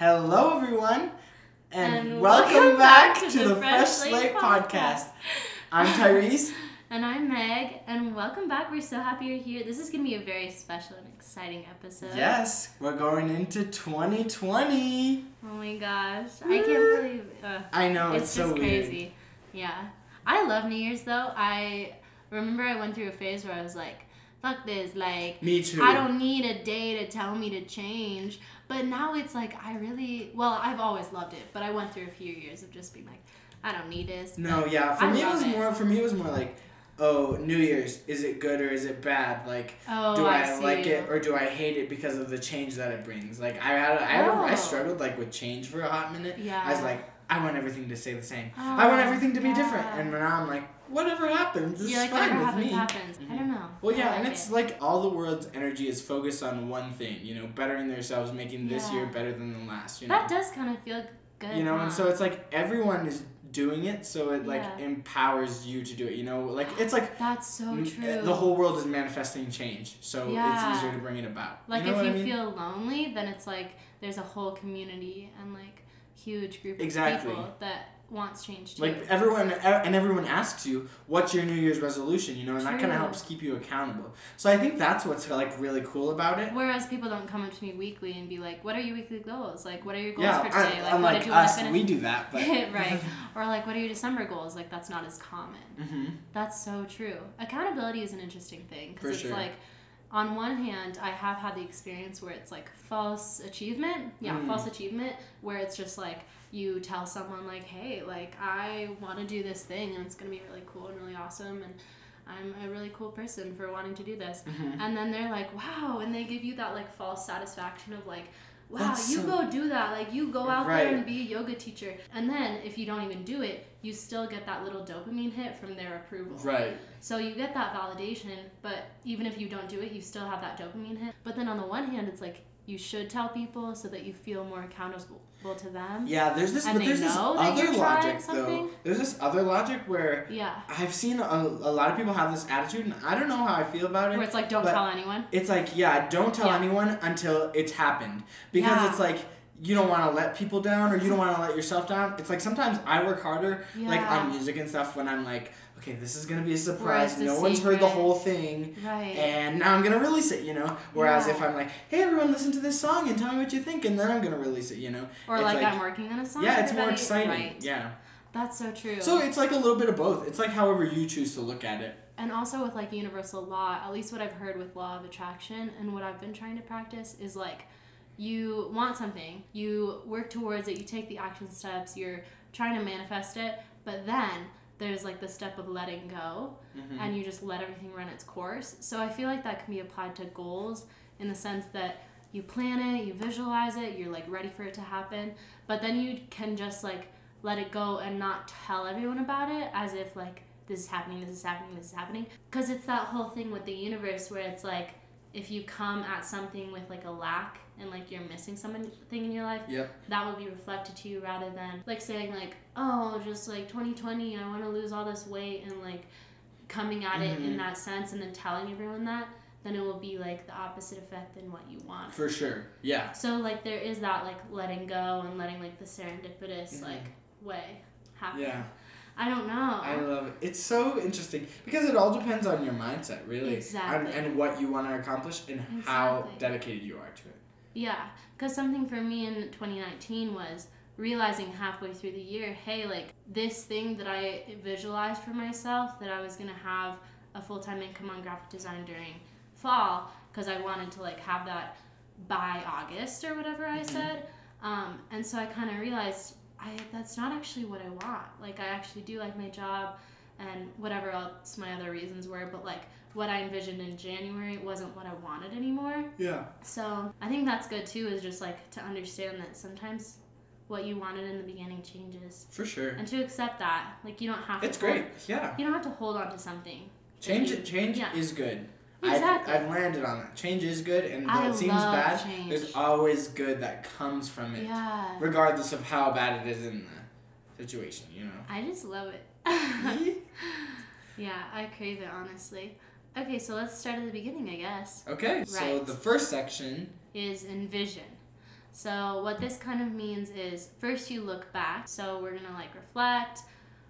Hello, everyone, and, And welcome, welcome back, back to, the Fresh Slate podcast. I'm Tyrese. And I'm Meg, and welcome back. We're so happy you're here. This is going to be a very special and exciting episode. yes, we're going into 2020. Oh my gosh. I can't believe uh, I know it's, it's so just weird. crazy. Yeah. I love New Year's though. I remember I went through a phase where I was like, fuck this. Like, Me too. I don't need a day to tell me to change. But now it's like, I really, well, I've always loved it, but I went through a few years of just being like, I don't need this. No, yeah. For I me, it was it. more. For me, it was more like, oh, New Year's. Is it good or is it bad? Like, Oh, do I, see. like it or do I hate it because of the change that it brings? Like, I had, I had, a, I Oh. struggled like with change for a hot minute. Yeah. I was like, I want everything to stay the same. I want Oh, everything to be different. And now I'm like, whatever happens, it's like, fine with happens, me. happens. I don't know. Well, yeah, like and it. it's like all the world's energy is focused on one thing, you know, bettering themselves, making this Yeah. year better than the last, you know. That does kind of feel good. you know, huh? and so it's like everyone is doing it, so it like Yeah. empowers you to do it, you know? Like it's like That's so m- true. Eh, the whole world is manifesting change, so Yeah. it's easier to bring it about. like you know if you I mean? feel lonely, then it's like there's a whole community and like huge group of people that wants change too. Like everyone, and everyone asks you, "What's your New Year's resolution?" You know, and that kind of helps keep you accountable. So I think that's what's like really cool about it. Whereas people don't come up to me weekly and be like, "What are your weekly goals? Like, what are your goals Yeah, for today? I, like, what did you want to finish?" we do that, but right. Or like, what are your December goals? Like, that's not as common. hmm That's so true. Accountability is an interesting thing because it's sure. like, on one hand, I have had the experience where it's like false achievement. Yeah, Mm. false achievement, where it's just like you tell someone, like, hey, like, I want to do this thing and it's going to be really cool and really awesome. And I'm a really cool person for wanting to do this. hmm And then they're like, wow. And they give you that like false satisfaction of like, wow, That's you so- go do that. Like, you go out Right. there and be a yoga teacher. And then if you don't even do it, you still get that little dopamine hit from their approval. Right. So you get that validation, but even if you don't do it, you still have that dopamine hit. But then on the one hand, it's like you should tell people so that you feel more accountable to them. Yeah, there's this, but there's this other logic though. There's this other logic where Yeah. I've seen a, a lot of people have this attitude, and I don't know how I feel about it. Where it's like, don't tell anyone. It's like, yeah, don't tell Yeah. anyone until it's happened. Because Yeah. it's like, you don't want to let people down or you don't want to let yourself down. It's like sometimes I work harder, like on music and stuff, when I'm like, okay, this is going to be a surprise. No one's heard the whole thing. Right. And now I'm going to release it, you know? Whereas Yeah. if I'm like, hey, everyone, listen to this song and tell me what you think, and then I'm going to release it, you know? or it's like, like- I'm working on a song. yeah, it's more exciting. Right. Yeah. That's so true. So it's like a little bit of both. It's like however you choose to look at it. And also with like universal law, at least what I've heard with law of attraction and what I've been trying to practice is like you want something, you work towards it, you take the action steps, you're trying to manifest it, but then there's like the step of letting go Mhm. and you just let everything run its course. So I feel like that can be applied to goals in the sense that you plan it, you visualize it, you're like ready for it to happen, but then you can just like let it go and not tell everyone about it as if like this is happening, this is happening, this is happening. Because it's that whole thing with the universe where it's like if you come at something with like a lack and like you're missing something in your life, Yep. that will be reflected to you rather than like saying like oh just like 2020 i want to lose all this weight and like coming at it Mhm. in that sense and then telling everyone that then it will be like the opposite effect than what you want For sure. Yeah. so like there is that like letting go and letting like the serendipitous Mhm. like way happen Yeah. i don't know I love it. It's so interesting because it all depends on your mindset, really, Exactly. and, and what you want to accomplish and how dedicated you are to it. Yeah, because something for me in 2019 was realizing halfway through the year, hey, like this thing that I visualized for myself that I was gonna have a full time income on graphic design during fall because I wanted to like have that by August or whatever I Mhm. said. Um, and so I kind of realized I that's not actually what I want. Like I actually do like my job and whatever else my other reasons were, but like what I envisioned in January wasn't what I wanted anymore. Yeah. So I think that's good too, is just like to understand that sometimes what you wanted in the beginning changes, For sure. and to accept that. Like you don't have It's to. hold- great. Yeah. You don't have to hold on to something. Change you- change yeah. is good. Exactly. I've, I've landed on that. Change is good, and though I it seems bad, change. there's always good that comes from it, Yeah. regardless of how bad it is in the situation. You know. I just love it. yeah, I crave it honestly. Okay, so let's start at the beginning, I guess. okay. right. So the first section. Is envision. So what this kind of means is first you look back. So we're gonna like reflect.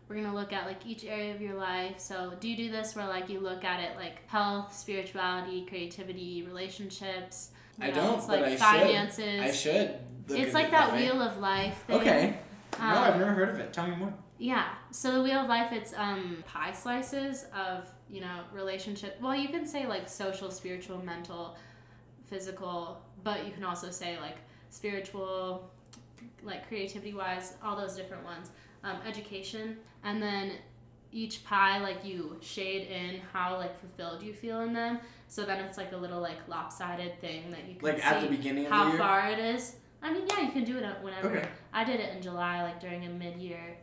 We're gonna look at like each area of your life. So do you do this where like you look at it like health, spirituality, creativity, relationships? I know, don't, like I should. finances. I should. it's like it that wheel of life. Thing. Okay. no, Um, I've never heard of it. Tell me more. Yeah. So the wheel of life, it's um pie slices of you know relationship. Well, you can say like social, spiritual, mental, physical, but you can also say like spiritual, like creativity wise, all those different ones. Um, education, and then each pie like you shade in how like fulfilled you feel in them. So then it's like a little like lopsided thing that you can Like see at the beginning of how the year. How far it is. I mean, yeah, you can do it at whenever. Okay. I did it in July, like during a mid-year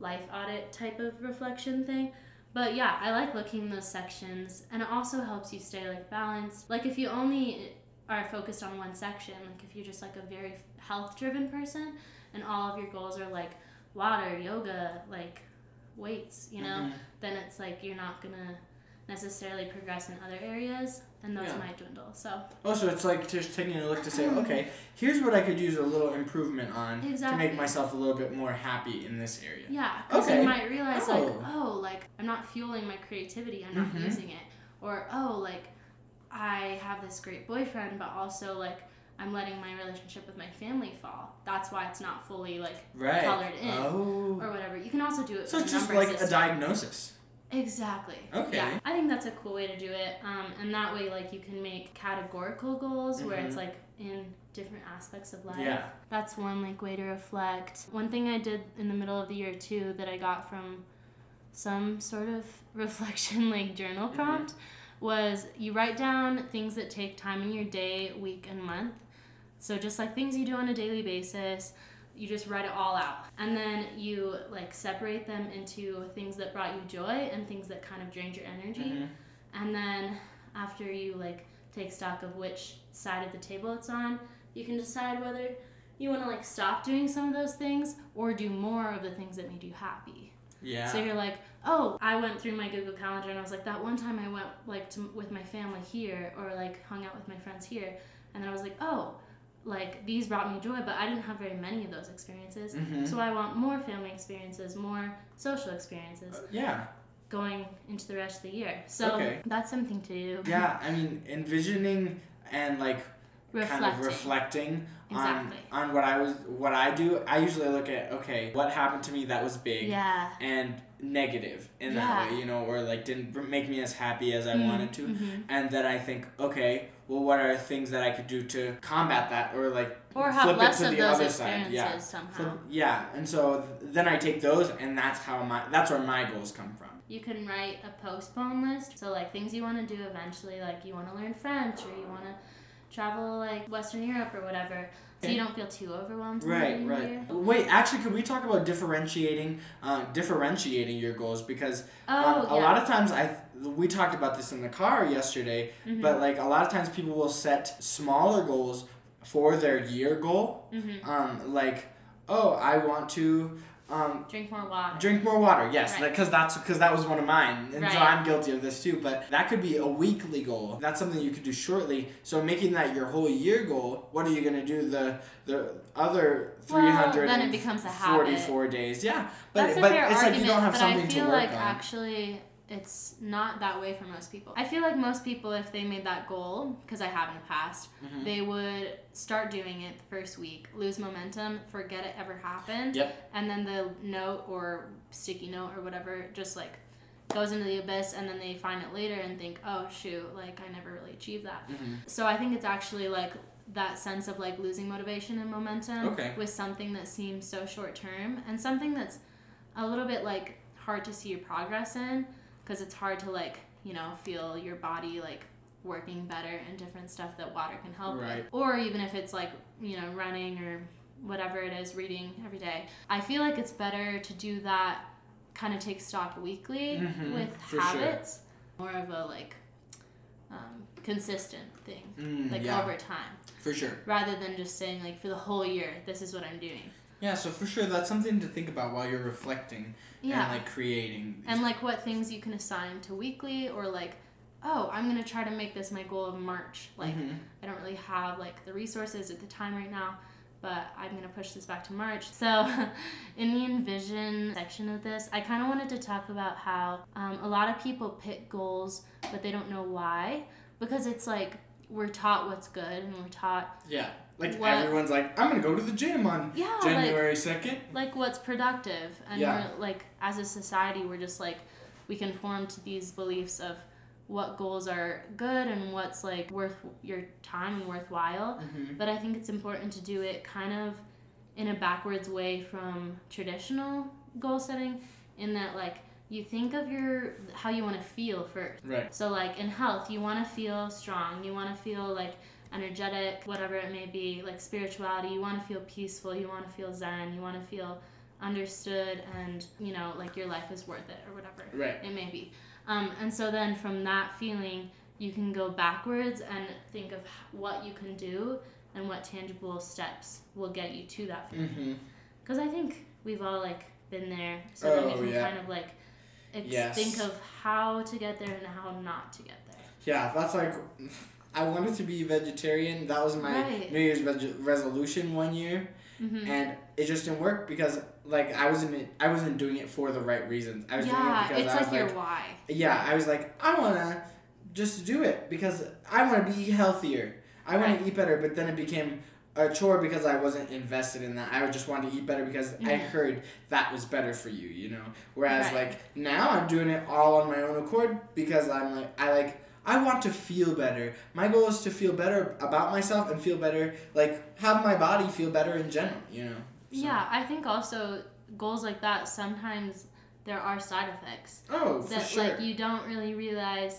life audit type of reflection thing. But yeah, I like looking in those sections, and it also helps you stay like balanced. Like if you only are focused on one section, like if you're just like a very health-driven person, and all of your goals are like water, yoga, like weights, you know, Mhm. then it's like you're not gonna necessarily progress in other areas, and those Yeah. might dwindle. So Oh, so it's like just taking a look to say, okay, here's what I could use a little improvement on to make myself a little bit more happy in this area. Yeah, because Okay. you might realize like, Oh. oh, like I'm not fueling my creativity. I'm not Mhm. using it. Or oh, like I have this great boyfriend, but also like I'm letting my relationship with my family fall. That's why it's not fully like Right. colored in Oh. or whatever. You can also do it. So it's just like a diagnosis. Exactly. Okay. Yeah, I think that's a cool way to do it. Um, and that way, like you can make categorical goals where it's Mhm. like in different aspects of life. Yeah. That's one like way to reflect. One thing I did in the middle of the year too that I got from some sort of reflection like journal Mhm. prompt was you write down things that take time in your day, week, and month. So just like things you do on a daily basis, you just write it all out. And then you like separate them into things that brought you joy and things that kind of drained your energy. Mhm. And then after you like take stock of which side of the table it's on, you can decide whether you want to like stop doing some of those things or do more of the things that made you happy. Yeah. So you're like, oh, I went through my Google Calendar and I was like, that one time I went like to, with my family here or like hung out with my friends here, and then I was like, oh, like these brought me joy, but I didn't have very many of those experiences. Mhm. So I want more family experiences, more social experiences yeah. going into the rest of the year. So Okay. that's something to do. Yeah. I mean, envisioning and like Reflecting. kind of reflecting Exactly. on on what I was what I do. I usually look at okay, what happened to me that was big yeah. and negative in Yeah. that way, you know, or like didn't make me as happy as I Mm, wanted to. mhm. And then I think, okay, well, what are things that I could do to combat that, or like Or have flip it to of the those other experiences side? Yeah. somehow. Flip- yeah, and so th- then I take those, and that's how my that's where my goals come from. You can write a postpone list. So like things you want to do eventually, like you want to learn French or you want to travel like Western Europe or whatever. So you don't feel too overwhelmed. Right, right. year. Wait, actually, could we talk about differentiating, uh, differentiating your goals? Because Oh um, a lot of times, I we talked about this in the car yesterday, Mhm. but like a lot of times people will set smaller goals for their year goal. Mhm. Um, like, oh, I want to um, Drink more water. drink more water. Yes, Right. because that's because that was one of mine, and so I'm guilty of this too. But that could be a weekly goal. That's something you could do shortly. So making that your whole year goal, what are you gonna do the the other Well, three hundred then it becomes a habit. forty-four days? Yeah, but That's but it's like you don't have but something I feel to work like on. actually it's not that way for most people. I feel like most people, if they made that goal, because I have in the past, Mhm. they would start doing it the first week, lose momentum, forget it ever happened, Yep. and then the note or sticky note or whatever just like goes into the abyss, and then they find it later and think, oh shoot, like I never really achieved that. Mhm. So I think it's actually like that sense of like losing motivation and momentum Okay. with something that seems so short term and something that's a little bit like hard to see your progress in because it's hard to like you know feel your body like working better and different stuff that water can help Right. with or even if it's like you know running or whatever it is reading every day. I feel like it's better to do that kind of take stock weekly Mhm, with for sure. habits. More of a like um, consistent thing Mm, like yeah, over time. For sure. rather than just saying like for the whole year this is what i'm doing Yeah, so for sure that's something to think about while you're reflecting yeah and like creating. and like what things you can assign to weekly or like oh i'm gonna try to make this my goal of march like Mhm. i don't really have like the resources at the time right now but I'm gonna push this back to March. So, in the envision section of this, I kind of wanted to talk about how um, a lot of people pick goals, but they don't know why because it's like we're taught what's good and we're taught Yeah. Like What- everyone's like, I'm gonna go to the gym on yeah January second. like what's productive and Yeah. we're like as a society we're just like we conform to these beliefs of what goals are good and what's like worth your time and worthwhile Mm-hmm. but i think it's important to do it kind of in a backwards way from traditional goal setting in that like you think of your how you want to feel first Right. so like in health you want to feel strong you want to feel like energetic whatever it may be like spirituality you want to feel peaceful you want to feel zen you want to feel understood and you know like your life is worth it or whatever Right. it may be um, and so then from that feeling you can go backwards and think of what you can do and what tangible steps will get you to that feeling Mm-hmm. because i think we've all like been there so then Oh, we can yeah. kind of like ex- Yes. think of how to get there and how not to get there Yeah, that's like I wanted to be vegetarian. That was my Right. New Year's veg- resolution one year, hmm and it just didn't work because like I wasn't I wasn't doing it for the right reasons. I was doing it yeah because it's I was like like, your why yeah, I was like I wanna just do it because I want to be healthier. I want Right. to eat better, but then it became a chore because I wasn't invested in that. I just wanted to eat better because I Mhm. heard that was better for you, you know. Whereas Right. like now I'm doing it all on my own accord because I'm like I like I want to feel better. My goal is to feel better about myself and feel better like have my body feel better in general, you know. So- yeah i think also goals like that sometimes there are side effects Oh, for that sure. like you don't really realize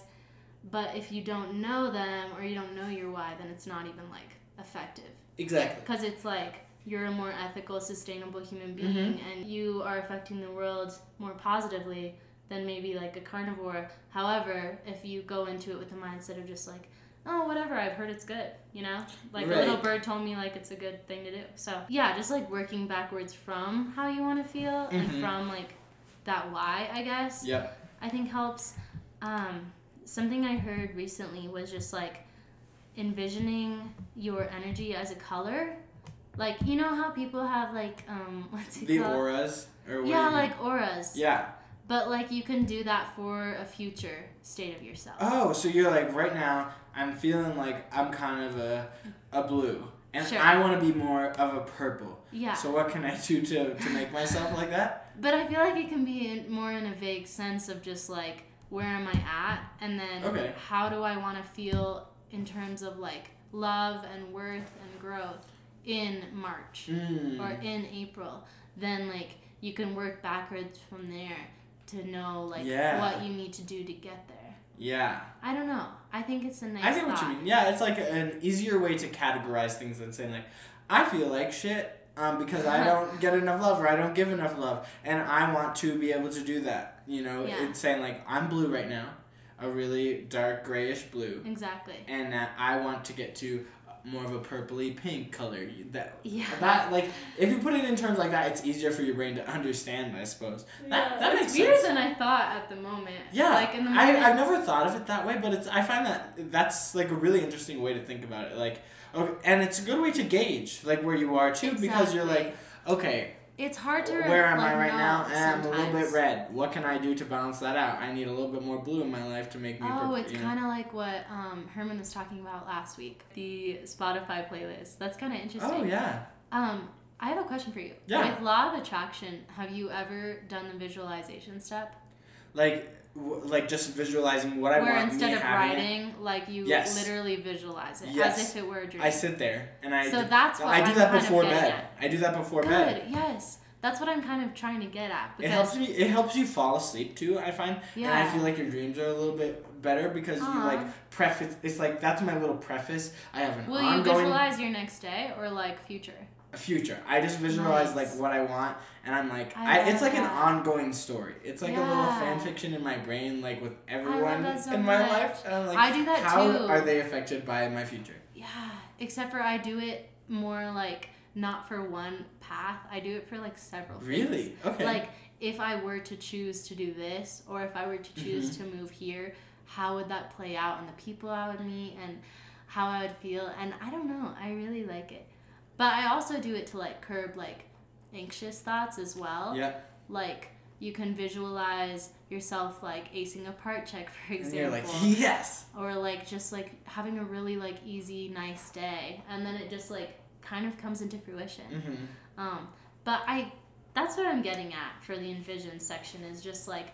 but if you don't know them or you don't know your why then it's not even like effective exactly. because it's like you're a more ethical sustainable human being Mm-hmm. and you are affecting the world more positively than maybe like a carnivore however if you go into it with the mindset of just like oh whatever i've heard it's good you know like a little bird told me like it's a good thing to do so yeah just like working backwards from how you want to feel and Mhm. from like that why i guess Yeah. I think helps. Um, something I heard recently was just like envisioning your energy as a color. Like you know how people have like um what's it The called? auras or what yeah, like auras. Yeah. But like you can do that for a future state of yourself. Oh, so you're like right now I'm feeling like I'm kind of a a blue. And Sure. I want to be more of a purple. yeah. So what can I do to, to make myself like that? But I feel like it can be in, more in a vague sense of just like where am I at, and then Okay. how do I want to feel in terms of like love and worth and growth in March Mm. or in April. Then like you can work backwards from there to know like Yeah. what you need to do to get there. Yeah. I don't know. I think it's a nice. I get what you mean. Yeah, it's like an easier way to categorize things than saying like, I feel like shit um, because I don't get enough love or I don't give enough love, and I want to be able to do that. You know, Yeah. it's saying like I'm blue right now, a really dark grayish blue, Exactly. and that I want to get to more of a purpley pink color. That Yeah. that like if you put it in terms like that, it's easier for your brain to understand. I suppose. That- that it's makes weirder sense. than I thought at the moment. Yeah, Like in the I, moment. I've never thought of it that way, but it's I find that that's like a really interesting way to think about it. Like, okay, and it's a good way to gauge like where you are too, because you're like, okay, it's hard to. where am like, I right now? I'm a little bit red. What can I do to balance that out? I need a little bit more blue in my life to make me. Oh, purple, it's kind of like what um, Herman was talking about last week. The Spotify playlist. That's kind of interesting. Oh yeah. Um, I have a question for you. Yeah. With law of attraction, have you ever done the visualization step? Like, like just visualizing what I Where want. instead me of having it. writing, like you Yes. literally visualize it Yes. as if it were a dream. I sit there and I. so do, that's what I do I'm that before bed. I do that before Good. bed. Yes. That's what I'm kind of trying to get at It helps me. It helps you fall asleep too. I find, and I feel like your dreams are a little bit better because you like preface. It's like that's my little preface. I have an will you visualize your next day or like future? Future. I just visualize Nice. like what I want, and I'm like, I I, it's like an ongoing story. It's like a little fan fiction in my brain, like with everyone so in my much. life. And I'm like, I do that how too. are they affected by my future? Yeah, except for I do it more like not for one path. I do it for like several. things. Really? Okay. Like if I were to choose to do this, or if I were to choose Mm-hmm. to move here, how would that play out, and the people I would meet, and how I would feel. And I don't know. I really like it. But I also do it to like curb like anxious thoughts as well. Yeah. Like you can visualize yourself like acing a part check, for And example. you're like, yes. or like just like having a really like easy nice day and then it just like kind of comes into fruition hmm um but i that's what i'm getting at for the envision section is just like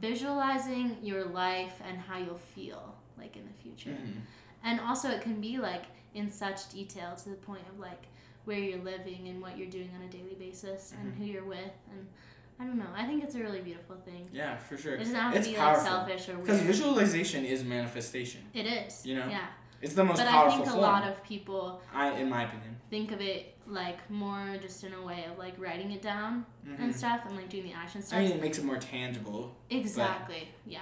visualizing your life and how you'll feel like in the future hmm and also it can be like in such detail to the point of like where you're living and what you're doing on a daily basis and Mhm. who you're with and i don't know i think it's a really beautiful thing Yeah, for sure. it doesn't have It's to be powerful. like selfish or Because visualization is manifestation. it is You know? yeah It's the most important thing. but I think a form. lot of people I, in my opinion. think of it like more just in a way of like writing it down Mhm. and stuff and like doing the action stuff. I mean, it makes it more tangible. exactly. Yeah.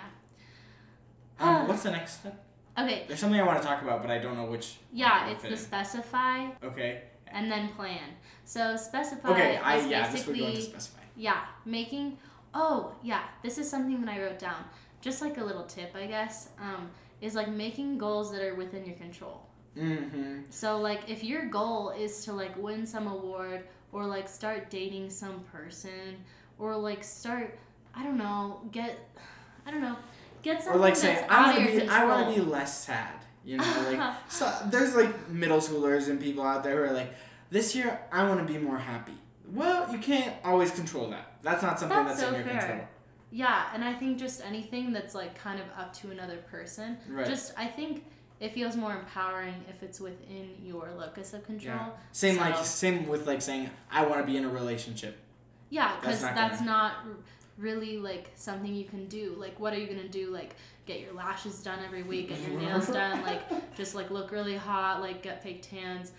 Um, what's the next step? Okay. There's something I want to talk about, but I don't know which. Yeah, it's the specify Okay. And then plan. So specify Okay. I yeah. This would go into specify. yeah making. Oh yeah, this is something that I wrote down. Just like a little tip, I guess. Um, is like making goals that are within your control. Mm-hmm. So like if your goal is to like win some award or like start dating some person or like start I don't know, get I don't know, get Or something like that's say, out I want to be. control. I want to be less sad. You know, like so. There's like middle schoolers and people out there who are like, this year I want to be more happy. Well, you can't always control that. That's not something That's that's, so in your fair. control. Yeah, and I think just anything that's like kind of up to another person. Right. Just I think it feels more empowering if it's within your locus of control. Yeah. Same like same with like saying I want to be in a relationship. Yeah, That's because not that's, not really like something you can do. Like, what are you gonna do? Like, get your lashes done every week, get your nails done, like, just like look really hot, like get fake tans.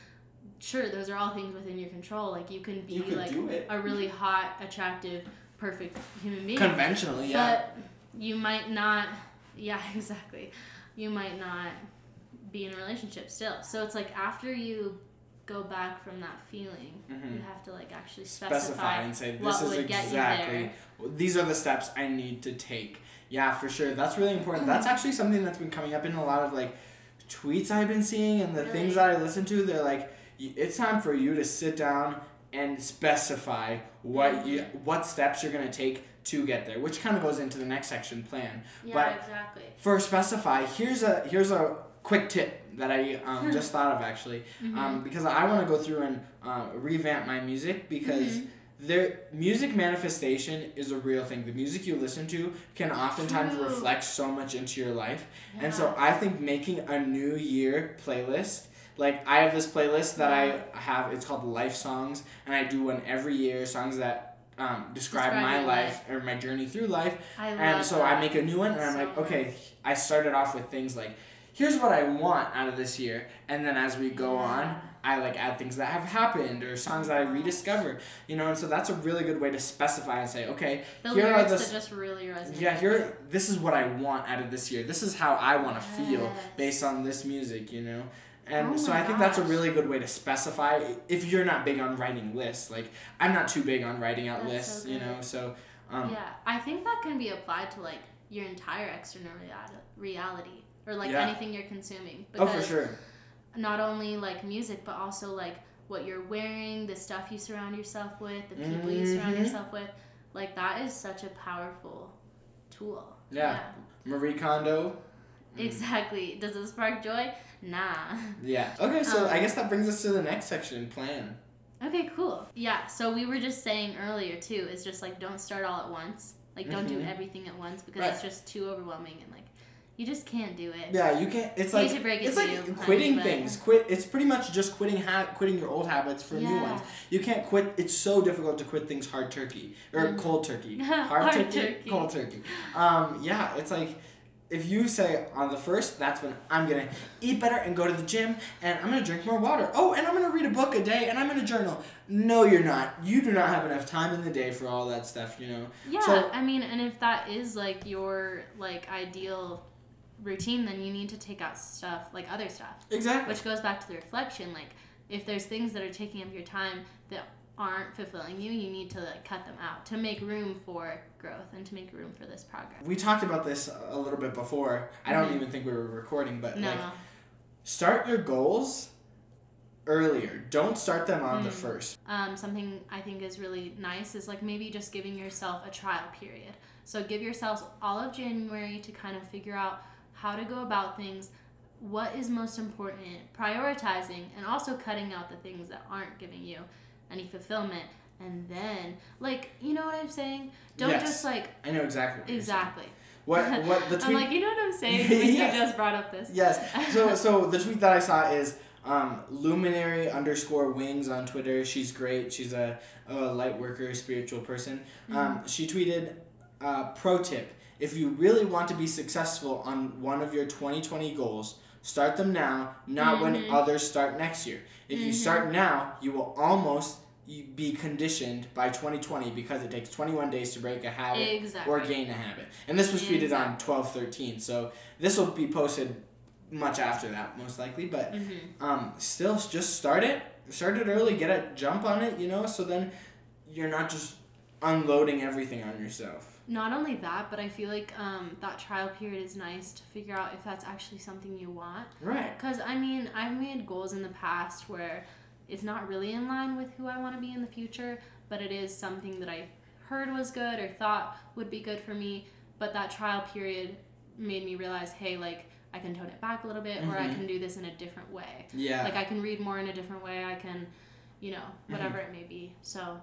Sure, those are all things within your control. Like, you can be You like a really hot, attractive, perfect human being. Conventionally, yeah. But you might not. Yeah, exactly. You might not be in a relationship still. So it's like after you go back from that feeling, Mhm. you have to like actually specify, specify and say this is exactly these are the steps I need to take. Yeah, for sure. That's really important. That's actually something that's been coming up in a lot of like tweets I've been seeing and the Really? things that I listen to. They're like, it's time for you to sit down and specify what you what steps you're gonna take to get there, which kind of goes into the next section plan. Yeah, But- exactly. For specify, here's a here's a quick tip that I um, just thought of actually, Mm-hmm. um, because I want to go through and uh, revamp my music because Mhm. there music manifestation is a real thing. The music you listen to can oftentimes True. reflect so much into your life, and so I think making a New Year playlist. Like I have this playlist that I have. It's called Life Songs, and I do one every year. Songs that um, describe, Describe my your life or my journey through life. I And so that. I make a new one, and I'm so like, okay, I started off with things like, here's what I want out of this year, and then as we go on, I like add things that have happened or songs that I rediscover, you know, and so that's a really good way to specify and say, okay, The here are the that just really resonate. yeah, here this is what I want out of this year. This is how I want to feel based on this music, you know. And Oh so I think that's a really good way to specify if you're not big on writing lists. Like I'm not too big on writing out That's lists, so you know. So um, yeah, I think that can be applied to like your entire external reality or like Yeah. anything you're consuming. oh Because for sure. not only like music, but also like what you're wearing, the stuff you surround yourself with, the people you surround Mhm. yourself with. Like that is such a powerful tool. Yeah. Marie Kondo. Yeah, exactly. Does it spark joy? Nah. Yeah. Okay, so Um, I guess that brings us to the next section, plan. Okay, cool. Yeah, so we were just saying earlier too, is just like don't start all at once. Like don't do Mhm. everything at once because Right. it's just too overwhelming and like you just can't do it. Yeah, you can't. It's like break it it's like you, honey, quitting but- things. Quit. It's pretty much just quitting ha- quitting your old habits for new ones. You can't quit. It's so difficult to quit things hard turkey or Mhm. cold turkey. Hard, Hard turkey, turkey. cold turkey. Um, yeah, it's like if you say on the first, that's when I'm gonna eat better and go to the gym and I'm gonna drink more water. Oh, and I'm gonna read a book a day and I'm gonna journal. No, you're not. You do not have enough time in the day for all that stuff. You know. Yeah, So- I mean, and if that is like your like ideal routine, then you need to take out stuff like other stuff, Exactly. which goes back to the reflection. Like if there's things that are taking up your time that aren't fulfilling you, you need to like cut them out to make room for growth and to make room for this progress. We talked about this a little bit before. I don't Mhm. even think we were recording, but No, like start your goals earlier. Don't start them on the Mm. first. um, something I think is really nice is like maybe just giving yourself a trial period. So give yourselves all of January to kind of figure out how to go about things, what is most important, prioritizing, and also cutting out the things that aren't giving you any fulfillment. And then, like, you know what I'm saying? Don't Yes. just like I know exactly. What you're exactly. What what the tweet? I'm like, you know what I'm saying? When Yes. you just brought up this. yes. So so the tweet that I saw is um, luminary underscore wings on Twitter. She's great. She's a, a light worker, spiritual person. Mm-hmm. Um, she tweeted, uh, "Pro tip: If you really want to be successful on one of your 2020 goals, start them now, not when Mhm. others start next year. If you Mhm. start now, you will almost." Be conditioned by 2020 because it takes 21 days to break a habit Exactly. or gain a habit. And this was tweeted on Exactly. 1213. So this will be posted much after that, most likely. But hmm um, still, just start it. Start it early. Get a jump on it, you know, so then you're not just unloading everything on yourself. Not only that, but I feel like um, that trial period is nice to figure out if that's actually something you want. Right. Because, I mean, I've made goals in the past where it's not really in line with who I want to be in the future, but it is something that I heard was good or thought would be good for me. But that trial period made me realize, hey, like, I can tone it back a little bit, or I Mhm. can do this in a different way. Yeah. Like, I can read more in a different way. I can, you know, whatever it may be. So,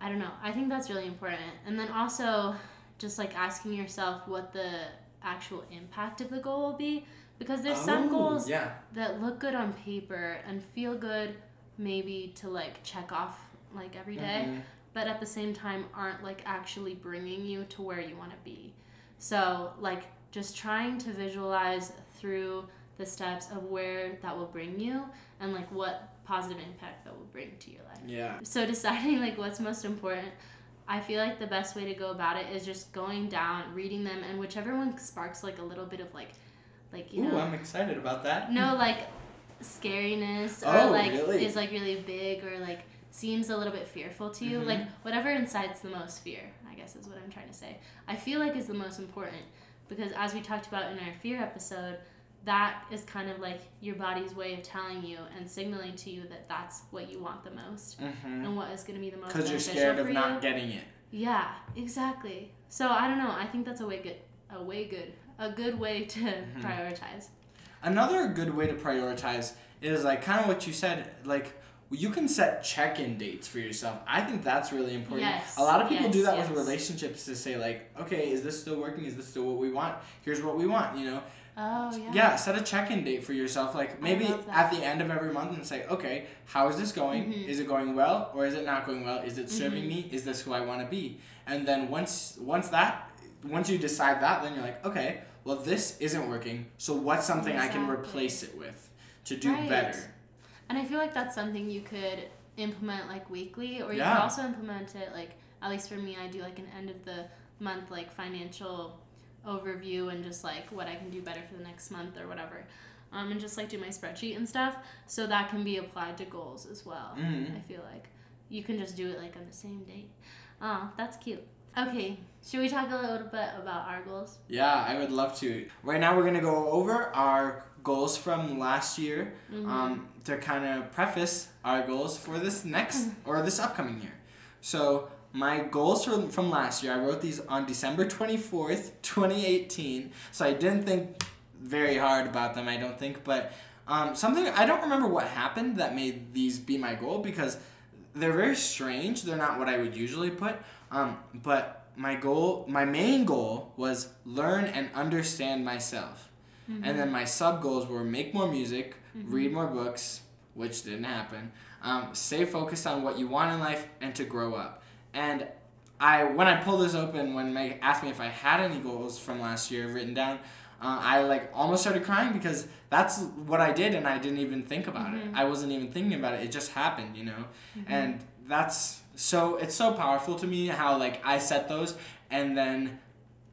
I don't know. I think that's really important. And then also, just like asking yourself what the actual impact of the goal will be. Because there's some Oh, goals Yeah. that look good on paper and feel good maybe to like check off like every day, Mhm. but at the same time aren't like actually bringing you to where you want to be. So, like just trying to visualize through the steps of where that will bring you and like what positive impact that will bring to your life. Yeah. So deciding like what's most important, I feel like the best way to go about it is just going down, reading them, and whichever one sparks like a little bit of like, like you Ooh, know, I'm excited about that. no like scariness or Oh, like really? is like really big or like seems a little bit fearful to you. Mhm. Like whatever incites the most fear, I guess is what I'm trying to say. I feel like is the most important because as we talked about in our fear episode, that is kind of like your body's way of telling you and signaling to you that that's what you want the most Mm-hmm. and what is going to be the most important. Because you're scared of you. not getting it. Yeah, exactly. So I don't know. I think that's a way good, a way good, a good way to Mm-hmm. prioritize. Another good way to prioritize is like kind of what you said, like you can set check-in dates for yourself. I think that's really important. Yes, A lot of people do that yes. with relationships to say like, okay, is this still working? Is this still what we want? Here's what we want, you know. Oh yeah. Yeah, set a check-in date for yourself. Like maybe at the end of every month and say, okay, how is this going? Mhm. Is it going well or is it not going well? Is it serving Mhm. me? Is this who I want to be? And then once once that once you decide that, then you're like, okay, well this isn't working. So what's something I can replace it with to do Right. better? And I feel like that's something you could implement like weekly, or you Yeah. could also implement it like at least for me, I do like an end of the month like financial overview and just like what I can do better for the next month or whatever. Um, and just like do my spreadsheet and stuff, so that can be applied to goals as well. Mhm. I feel like you can just do it like on the same date. Oh, that's cute. Okay, should we talk a little bit about our goals? Yeah, I would love to. Right now, we're gonna go over our goals from last year Mm-hmm. um, to kind of preface our goals for this next or this upcoming year. So, my goals from, from last year, I wrote these on December 24th, 2018. So, I didn't think very hard about them, I don't think. But um, something, I don't remember what happened that made these be my goal because they're very strange. They're not what I would usually put. Um, but my goal, my main goal was learn and understand myself. Mm-hmm. And then my sub goals were make more music, read more books, which didn't happen. Um, stay focused on what you want in life and to grow up. And I, when I pulled this open, when Meg asked me if I had any goals from last year written down, uh, I like almost started crying because that's what I did and I didn't even think about it. I wasn't even thinking about it. It just happened, you know. And that's so it's so powerful to me how like I set those and then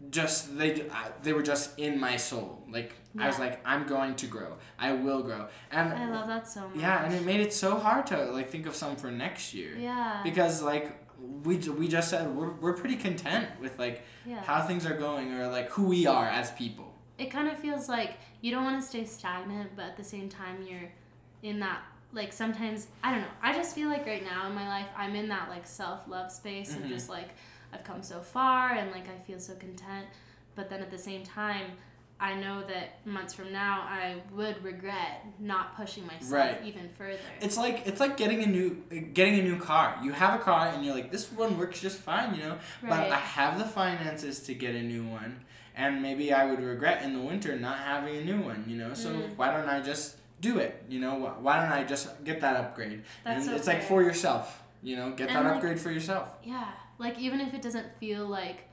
just they I- they were just in my soul. Like I was like I'm going to grow. I will grow. And I love that so much. yeah, and it made it so hard to like think of some for next year. Yeah. Because like we, we just said we're, we're pretty content with like yeah. how things are going or like who we are as people. it kind of feels like you don't want to stay stagnant, but at the same time you're in that like sometimes I don't know. I just feel like right now in my life I'm in that like self love space Mhm. of just like I've come so far and like I feel so content. But then at the same time, I know that months from now I would regret not pushing myself Right. even further. It's like it's like getting a new getting a new car. You have a car and you're like, this one works just fine, you know. But I have the finances to get a new one, and maybe I would regret in the winter not having a new one, you know. So Mm. why don't I just do it? You know, why don't I just get that upgrade? That's and so it's like for yourself, you know. Get And, that like- upgrade for yourself. Yeah, like even if it doesn't feel like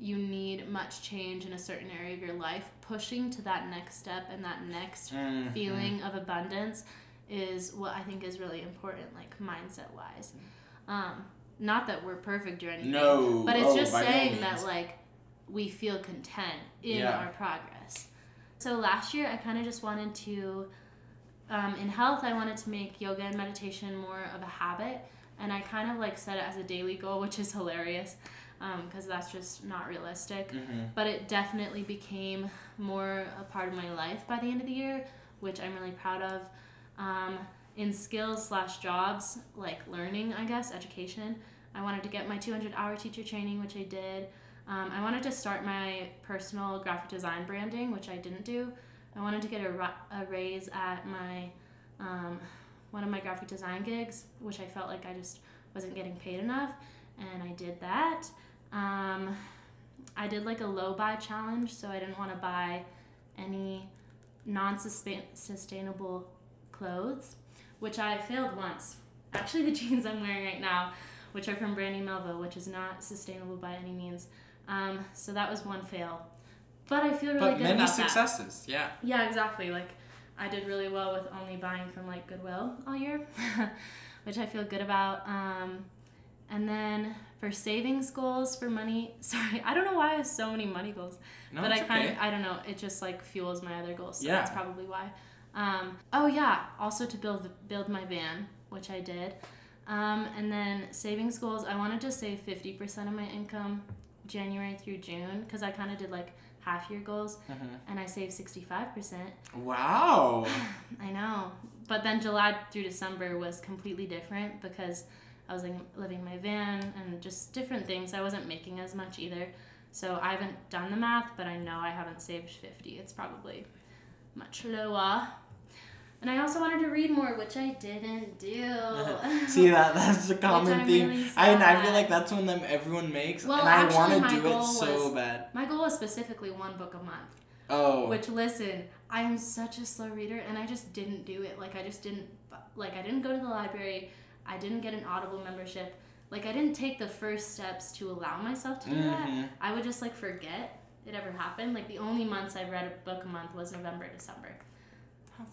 you need much change in a certain area of your life, pushing to that next step and that next Mhm. feeling of abundance is what I think is really important, like mindset wise. Um, not that we're perfect or anything, No, but it's oh, just saying that like we feel content in Yeah. our progress. So last year, I kind of just wanted to, um, in health, I wanted to make yoga and meditation more of a habit, and I kind of like set it as a daily goal, which is hilarious, because that's just not realistic. Mhm. But it definitely became more a part of my life by the end of the year, which I'm really proud of. Um, in skills slash jobs, like learning, I guess, education, I wanted to get my 200 hour teacher training, which I did. Um, I wanted to start my personal graphic design branding, which I didn't do. I wanted to get a, ra- a raise at my um, one of my graphic design gigs, which I felt like I just wasn't getting paid enough, and I did that. Um, I did like a low buy challenge, so I didn't want to buy any non sustainable clothes, which I failed once. Actually, the jeans I'm wearing right now, which are from Brandy Melville, which is not sustainable by any means. Um, so that was one fail. But I feel really But good many about that. successes, yeah. Yeah, exactly. Like I did really well with only buying from like Goodwill all year, which I feel good about. Um, and then for savings goals for money, sorry, I don't know why I have so many money goals, No, but I kind okay. of I don't know. It just like fuels my other goals, so Yeah. that's probably why. Um, oh yeah, also to build build my van, which I did. Um, and then savings goals, I wanted to save fifty percent of my income January through June because I kind of did like half year goals Mhm. and I saved 65%. Wow. I know. But then July through December was completely different because I was living in my van and just different things. I wasn't making as much either. So I haven't done the math, but I know I haven't saved 50. It's probably much lower. And I also wanted to read more, which I didn't do. See that that's a common theme. really I I feel like that's one that everyone makes, Well, and I want to do it so was- bad. My goal is specifically one book a month. Oh, Which listen, I am such a slow reader, and I just didn't do it. Like I just didn't like I didn't go to the library. I didn't get an Audible membership. Like I didn't take the first steps to allow myself to do that. Mhm. I would just like forget it ever happened. Like the only months I read a book a month was November, December.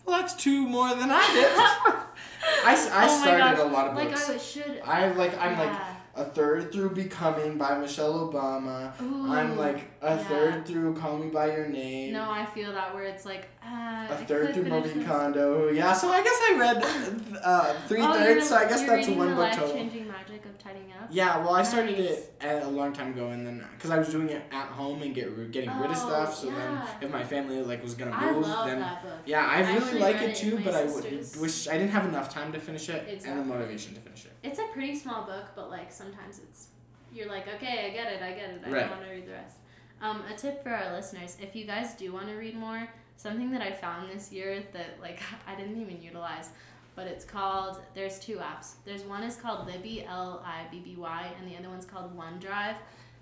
well, that's two more than I did. I Oh started gosh, a lot of Like books. I should. I like I'm like yeah. A third through Becoming by Michelle Obama. Ooh, I'm like a yeah. third through Call Me by Your Name. No, I feel that where it's like uh, a third through Marie. Kondo. Yeah, so I guess I read uh, three oh, thirds. So I guess that's one book total. Life-changing magic of up. Yeah, well, I started Nice. it a long time ago, and then because I was doing it at home and get getting rid of Oh, stuff. So then, if my family like was gonna I move, then that book. yeah, I I really like it it too. But my I would wish I didn't have enough time to finish it and the motivation to finish it. It's a pretty small book, but like sometimes it's you're like, okay, I get it, I get it. I Right. don't want to read the rest. Um, a tip for our listeners: if you guys do want to read more, something that I found this year that like I didn't even utilize, but it's called. There's two apps. There's one is called Libby L I B B Y, and the other one's called OneDrive,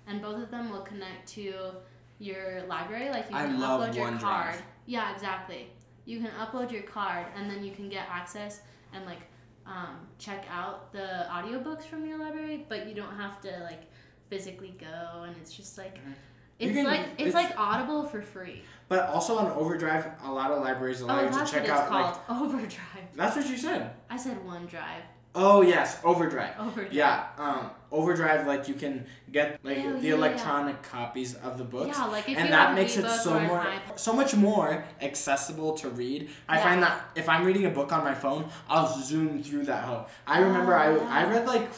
and both of them will connect to your library. Like you I can upload your OneDrive. card. Yeah, exactly. You can upload your card, and then you can get access and like um, check out the audiobooks from your library, but you don't have to like physically go and it's just like Mhm. It's can- like it's, it's- like Audible for free. But also on Overdrive, a lot of libraries allow Oh, you to check out like. Overdrive. That's what you said. I said OneDrive. Oh yes, Overdrive. Overdrive. Yeah, um, Overdrive like you can get like Oh, the yeah, yeah. electronic copies of the books. Yeah, like if and you that have makes an it so more so much more accessible to read. I Yeah. find that if I'm reading a book on my phone, I'll zoom through that hoe. I remember Oh, I yeah. I read like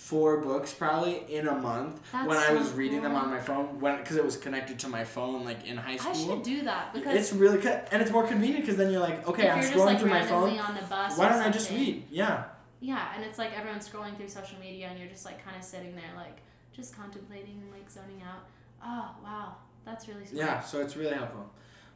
four books probably in a month That's when I so was reading them on my phone when because it was connected to my phone like in high school. I should do that because It's really co- and it's more convenient because then you're like, okay, I'm scrolling just like through my phone. on the bus. Why don't I just read? Yeah. Yeah, and it's like everyone's scrolling through social media and you're just like kind of sitting there like just contemplating and like zoning out. Oh wow, that's really smart. Yeah, so it's really helpful.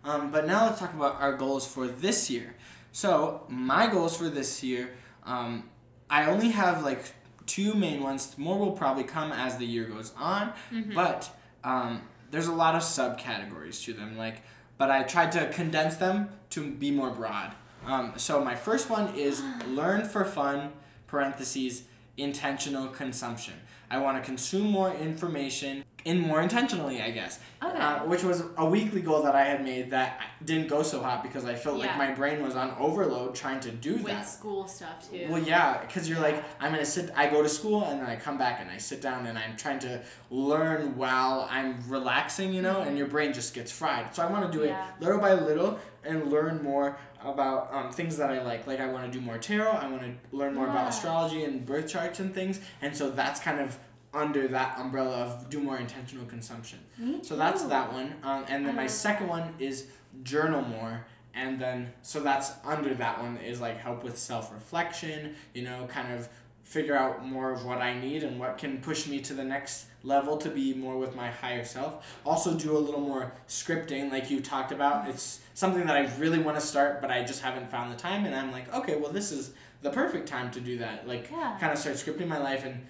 Um, but now let's talk about our goals for this year. So my goals for this year, um, I only have like two main ones. More will probably come as the year goes on, Mhm. but um, there's a lot of subcategories to them. Like, but I tried to condense them to be more broad. Um, so my first one is learn for fun. Parentheses intentional consumption. I want to consume more information in more intentionally, I guess. Okay. Uh, which was a weekly goal that I had made that didn't go so hot because I felt like my brain was on overload trying to do With that. school stuff too. Well, yeah, because you're like, I'm gonna sit. I go to school and then I come back and I sit down and I'm trying to learn while I'm relaxing, you know, and your brain just gets fried. So I want to do Yeah. it little by little and learn more about um, things that I like. Like I want to do more tarot. I want to learn more Yeah. about astrology and birth charts and things. And so that's kind of under that umbrella of do more intentional consumption. Me So that's that one. Um, and then my second one is journal more. And then, so that's under that one is like help with self reflection, you know, kind of figure out more of what I need and what can push me to the next level to be more with my higher self. Also, do a little more scripting, like you talked about. It's something that I really want to start, but I just haven't found the time. And I'm like, okay, well, this is the perfect time to do that. Like, Yeah. kind of start scripting my life and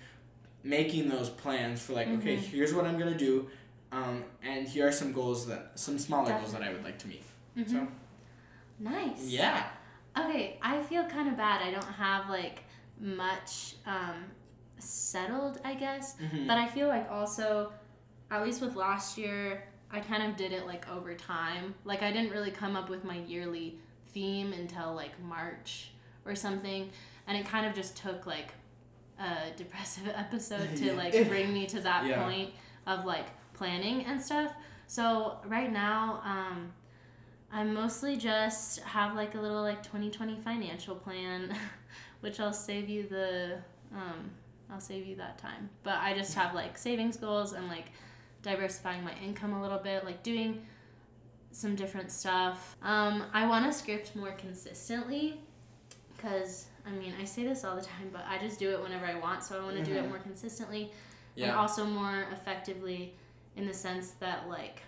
making those plans for like okay Mhm. here's what i'm gonna do um, and here are some goals that some smaller goals that i would like to meet Mhm. so Nice. yeah Okay, I feel kind of bad. I don't have like much um, settled, I guess. Mhm. But I feel like also, at least with last year, I kind of did it like over time. Like I didn't really come up with my yearly theme until like March or something, and it kind of just took like a depressive episode to Yeah. like bring me to that Yeah. point of like planning and stuff. So right now, um, I mostly just have like a little like 2020 financial plan, which I'll save you the um, I'll save you that time. But I just have like savings goals and like diversifying my income a little bit, like doing some different stuff. Um, I want to script more consistently because I mean, I say this all the time, but I just do it whenever I want, so I want to do it Mhm. more consistently and also more effectively in the sense that like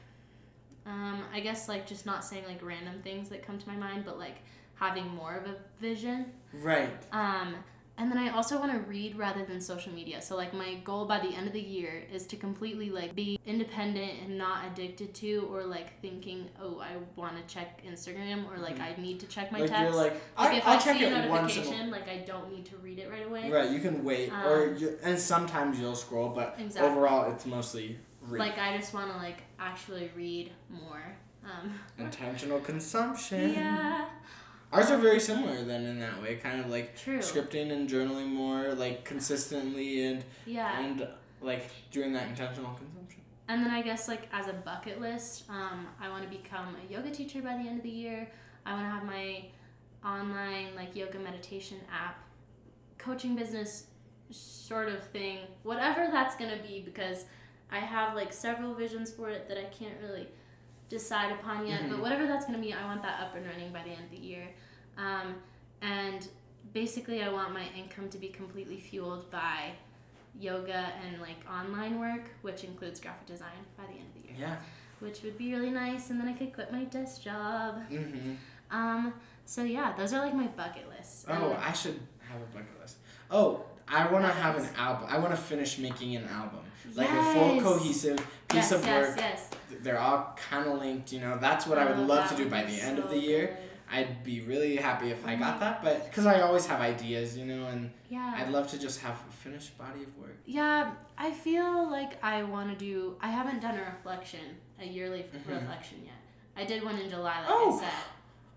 um, i guess like just not saying like random things that come to my mind but like having more of a vision. Right. Um, and then i also want to read rather than social media so like my goal by the end of the year is to completely like be independent and not addicted to or like thinking oh i want to check instagram or like i need to check my Mm-hmm. like text you're like, like I, if I'll I check see a it once in notification, like I don't need to read it right away. right you can wait or Um, you and sometimes you'll scroll but Exactly. overall it's mostly read. Like I just want to like actually read more. Um, intentional consumption yeah, ours are very similar then in that way kind of like true. scripting and journaling more like consistently and Yeah, and like doing that intentional consumption and then I guess like as a bucket list, um, I want to become a yoga teacher by the end of the year. I want to have my online like yoga meditation app, coaching business sort of thing, whatever that's gonna be, because I have like several visions for it that I can't really decide upon yet. But Mhm. whatever that's gonna be, I want that up and running by the end of the year. Um, and basically, I want my income to be completely fueled by yoga and like online work, which includes graphic design by the end of the year, yeah which would be really nice. And then I could quit my desk job. mm-hmm. Um, so yeah, those are like my bucket lists. Oh, And- I should have a bucket list. Oh, I want to have an album. I want to finish making an album, like a full cohesive piece yes, of yes, work. yes. They're all kind of linked. You know, that's what I would Oh, love to do by the end of the year. good. I'd be really happy if I got that, but because I always have ideas, you know, and Yeah. I'd love to just have a finished body of work. Yeah, I feel like I want to do. I haven't done a reflection, a yearly f Mhm. reflection yet. I did one in July, like Oh. I said.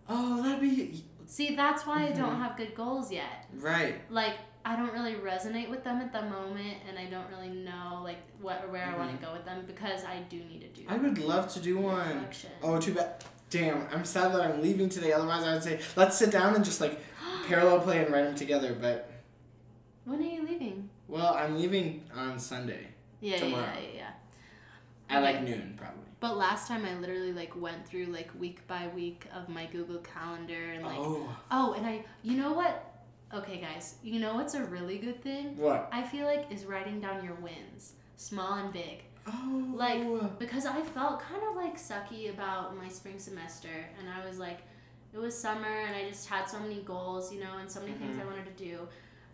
Oh, that'd be See, that's why I Mhm. don't have good goals yet. right. Like, I don't really resonate with them at the moment, and I don't really know like what or where I want to mm-hmm. go with them because I do need to do. I would love to do one. reflection. Oh, too bad. Damn, I'm sad that I'm leaving today. Otherwise, I would say let's sit down and just like parallel play and write them together. But when are you leaving? Well, I'm leaving on Sunday. Yeah, yeah, Tomorrow. yeah, yeah, yeah. At like noon, probably. But last time I literally like went through like week by week of my Google Calendar and like oh. oh, and I you know what? Okay, guys, you know what's a really good thing? What? I feel like is writing down your wins, small and big. Oh. Like- Because I felt kind of like sucky about my spring semester, and I was like, it was summer, and I just had so many goals, you know, and so many things Mhm. I wanted to do.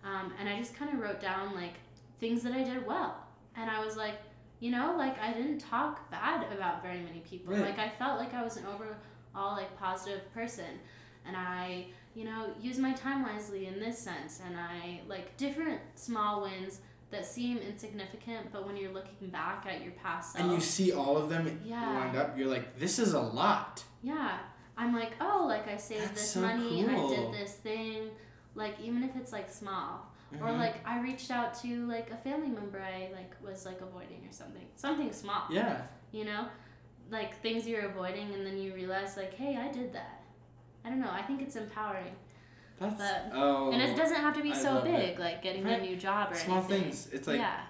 Um, and I just kind of wrote down like things that I did well. And I was like, you know, like I didn't talk bad about very many people. Right. Like I felt like I was an overall like positive person. And I, you know, use my time wisely in this sense. And I like different small wins that seem insignificant, but when you're looking back at your past self, and you see all of them Yeah. lined up, you're like, this is a lot. yeah, I'm like, oh, like I saved That's this so money, I did this thing, like even if it's like small, or Mhm. like I reached out to like a family member I like was like avoiding or something, something small, Yeah. you know, like things you're avoiding, and then you realize like, hey, I did that. I don't know. I think it's empowering, That's. But- oh. and it doesn't have to be I so big, it. like getting Right. a new job or Small anything. things. It's like yeah,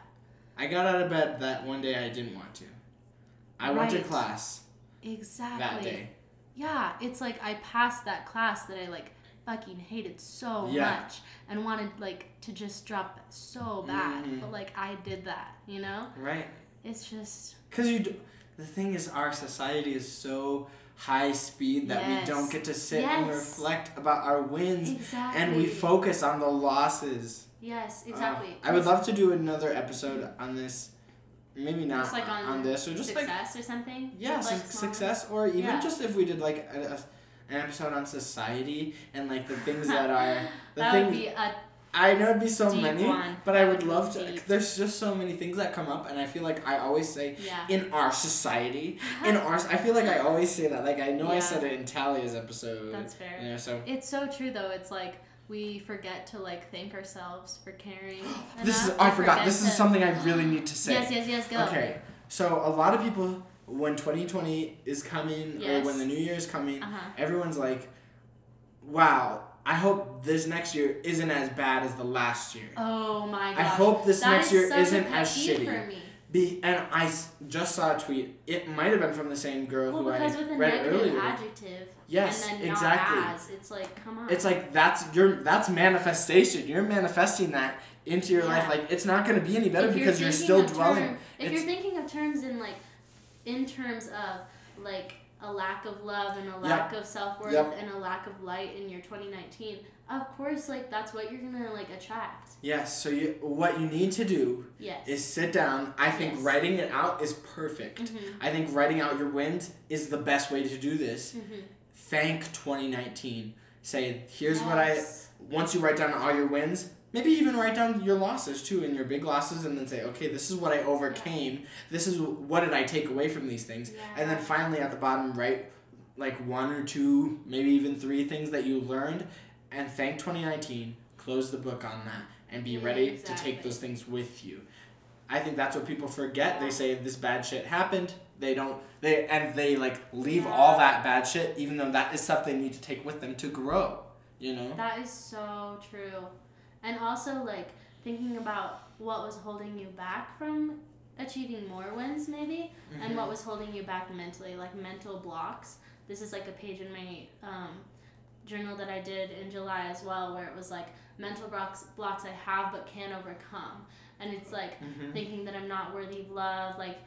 I got out of bed that one day I didn't want to. I went to class exactly. that day. Yeah, it's like I passed that class that I like fucking hated so Yeah. much and wanted like to just drop so bad, Mhm. but like I did that, you know? Right. It's just Because you, do, the thing is, our society is so high speed that Yes. we don't get to sit and reflect about our wins, exactly. and we focus on the losses. Yes, Uh, exactly. I would love to do another episode on this. Maybe not just like on, on this, or just like success or something. yeah, like, suc- success, or even Yeah. just if we did like a, a- an episode on society and like the things that are the That things would be a I know it'd be so deep many, one. but I would love to. deep. There's just so many things that come up, and I feel like I always say yeah. in our society, in our. I feel like I always say that. Like I know I said it in Talia's episode. That's fair. You know, so It's so true though. It's like we forget to like thank ourselves for caring. this is. I forgot. This is something I really need to say. Yes, yes, yes. Go. Okay, so a lot of people, when 2020 is coming, or when the new year is coming, Uh huh. everyone's like, "Wow, I hope this next year isn't as bad as the last year." Oh my god. I hope this That next is year isn't as shitty. For me. Be and I s- just saw a tweet. It might have been from the same girl Well, who I because with a read earlier. adjective Yes, and then exactly. as, it's like, come on. It's like that's your that's manifestation. You're manifesting that into your life. Like it's not going to be any better If because you're thinking still dwelling. term- if you're thinking of terms in like, in terms of like a lack of love and a lack of self worth Yep. and a lack of light in your 2019, of course, like that's what you're gonna like attract. Yes. So you what you need to do Yes. is sit down. I think Yes. writing it out is perfect. Mhm. I think writing out your wins is the best way to do this. Mhm. Thank 2019. Say here's what I once you write down all your wins, maybe even write down your losses too and your big losses and then say, okay, this is what I overcame. This is what did I take away from these things. Yeah. And then finally at the bottom write like one or two, maybe even three things that you learned and thank 2019. Close the book on that and be Yeah, ready to take those things with you. I think that's what people forget. They say this bad shit happened. They don't they and they like leave Yeah. all that bad shit even though that is stuff they need to take with them to grow, you know? That is so true. And also, like, thinking about what was holding you back from achieving more wins, maybe, and Mhm. what was holding you back mentally, like mental blocks. This is like a page in my um, journal that I did in July as well, where it was like mental blocks, blocks I have but can't overcome. And it's like Mhm. thinking that I'm not worthy of love, like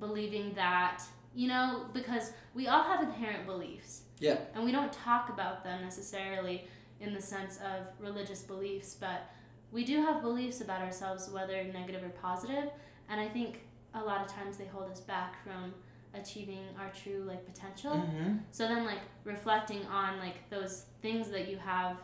believing that, you know, because we all have inherent beliefs. Yeah. And we don't talk about them necessarily in the sense of religious beliefs, but we do have beliefs about ourselves, whether negative or positive, and I think a lot of times they hold us back from achieving our true like potential. Mhm. So then like reflecting on like those things that you have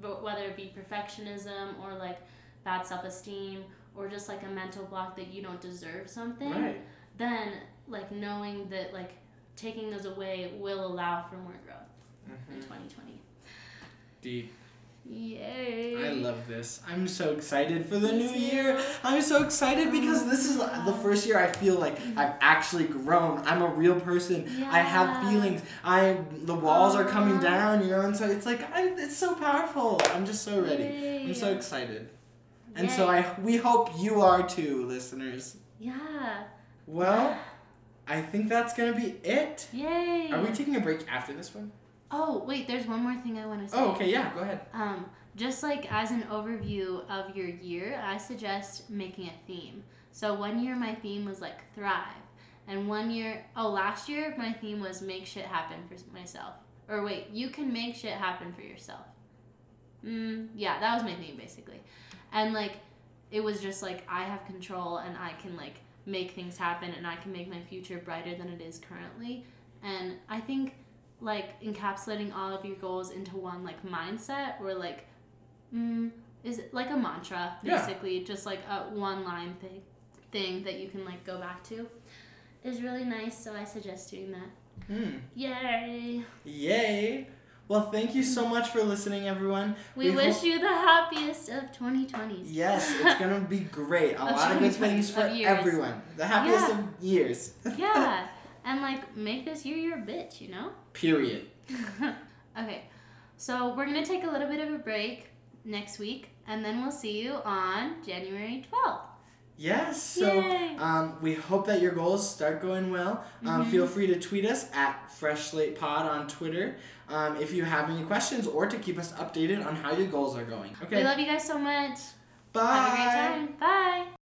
whether it be perfectionism or like bad self-esteem or just like a mental block that you don't deserve something Right. then like knowing that like taking those away will allow for more growth in Mhm. 2020 Deep. yay I love this. I'm so excited for the Me new too. year. I'm so excited because this is the first year I feel like mm-hmm. I've actually grown. I'm a real person. Yeah. I have feelings. I the walls are coming down, you know, and so it's like I, it's so powerful. I'm just so ready. Yay. I'm so Yay. excited. And so I we hope you are too, listeners. Yeah. Well, I think that's gonna be it. Yay. Are we taking a break after this one? Oh, wait, there's one more thing I want to say. Oh, okay, yeah, go ahead. Um, just like as an overview of your year, I suggest making a theme. So one year my theme was like thrive, and one year, oh, last year my theme was make shit happen for myself. Or wait, you can make shit happen for yourself. Mm, yeah, that was my theme basically, and like it was just like I have control and I can like make things happen and I can make my future brighter than it is currently. And I think like encapsulating all of your goals into one like mindset or like mm, is it like a mantra Yeah. basically just like a one line thing thing that you can like go back to is really nice so i suggest doing that Hmm. yay Yay! Well, thank you so much for listening, everyone. we, We wish hope- you the happiest of 2020s Yes, it's gonna be great. A lot of good 2020s, things for everyone. The happiest Yeah. of years. yeah and like make this year your bitch you know Period. okay, so we're gonna take a little bit of a break next week, and then we'll see you on January 12th. Yes. So um, we hope that your goals start going well. Um, Mhm. Feel free to tweet us at Fresh Slate Pod on Twitter um, if you have any questions or to keep us updated on how your goals are going. Okay. We love you guys so much. Bye. Have a great time. Bye.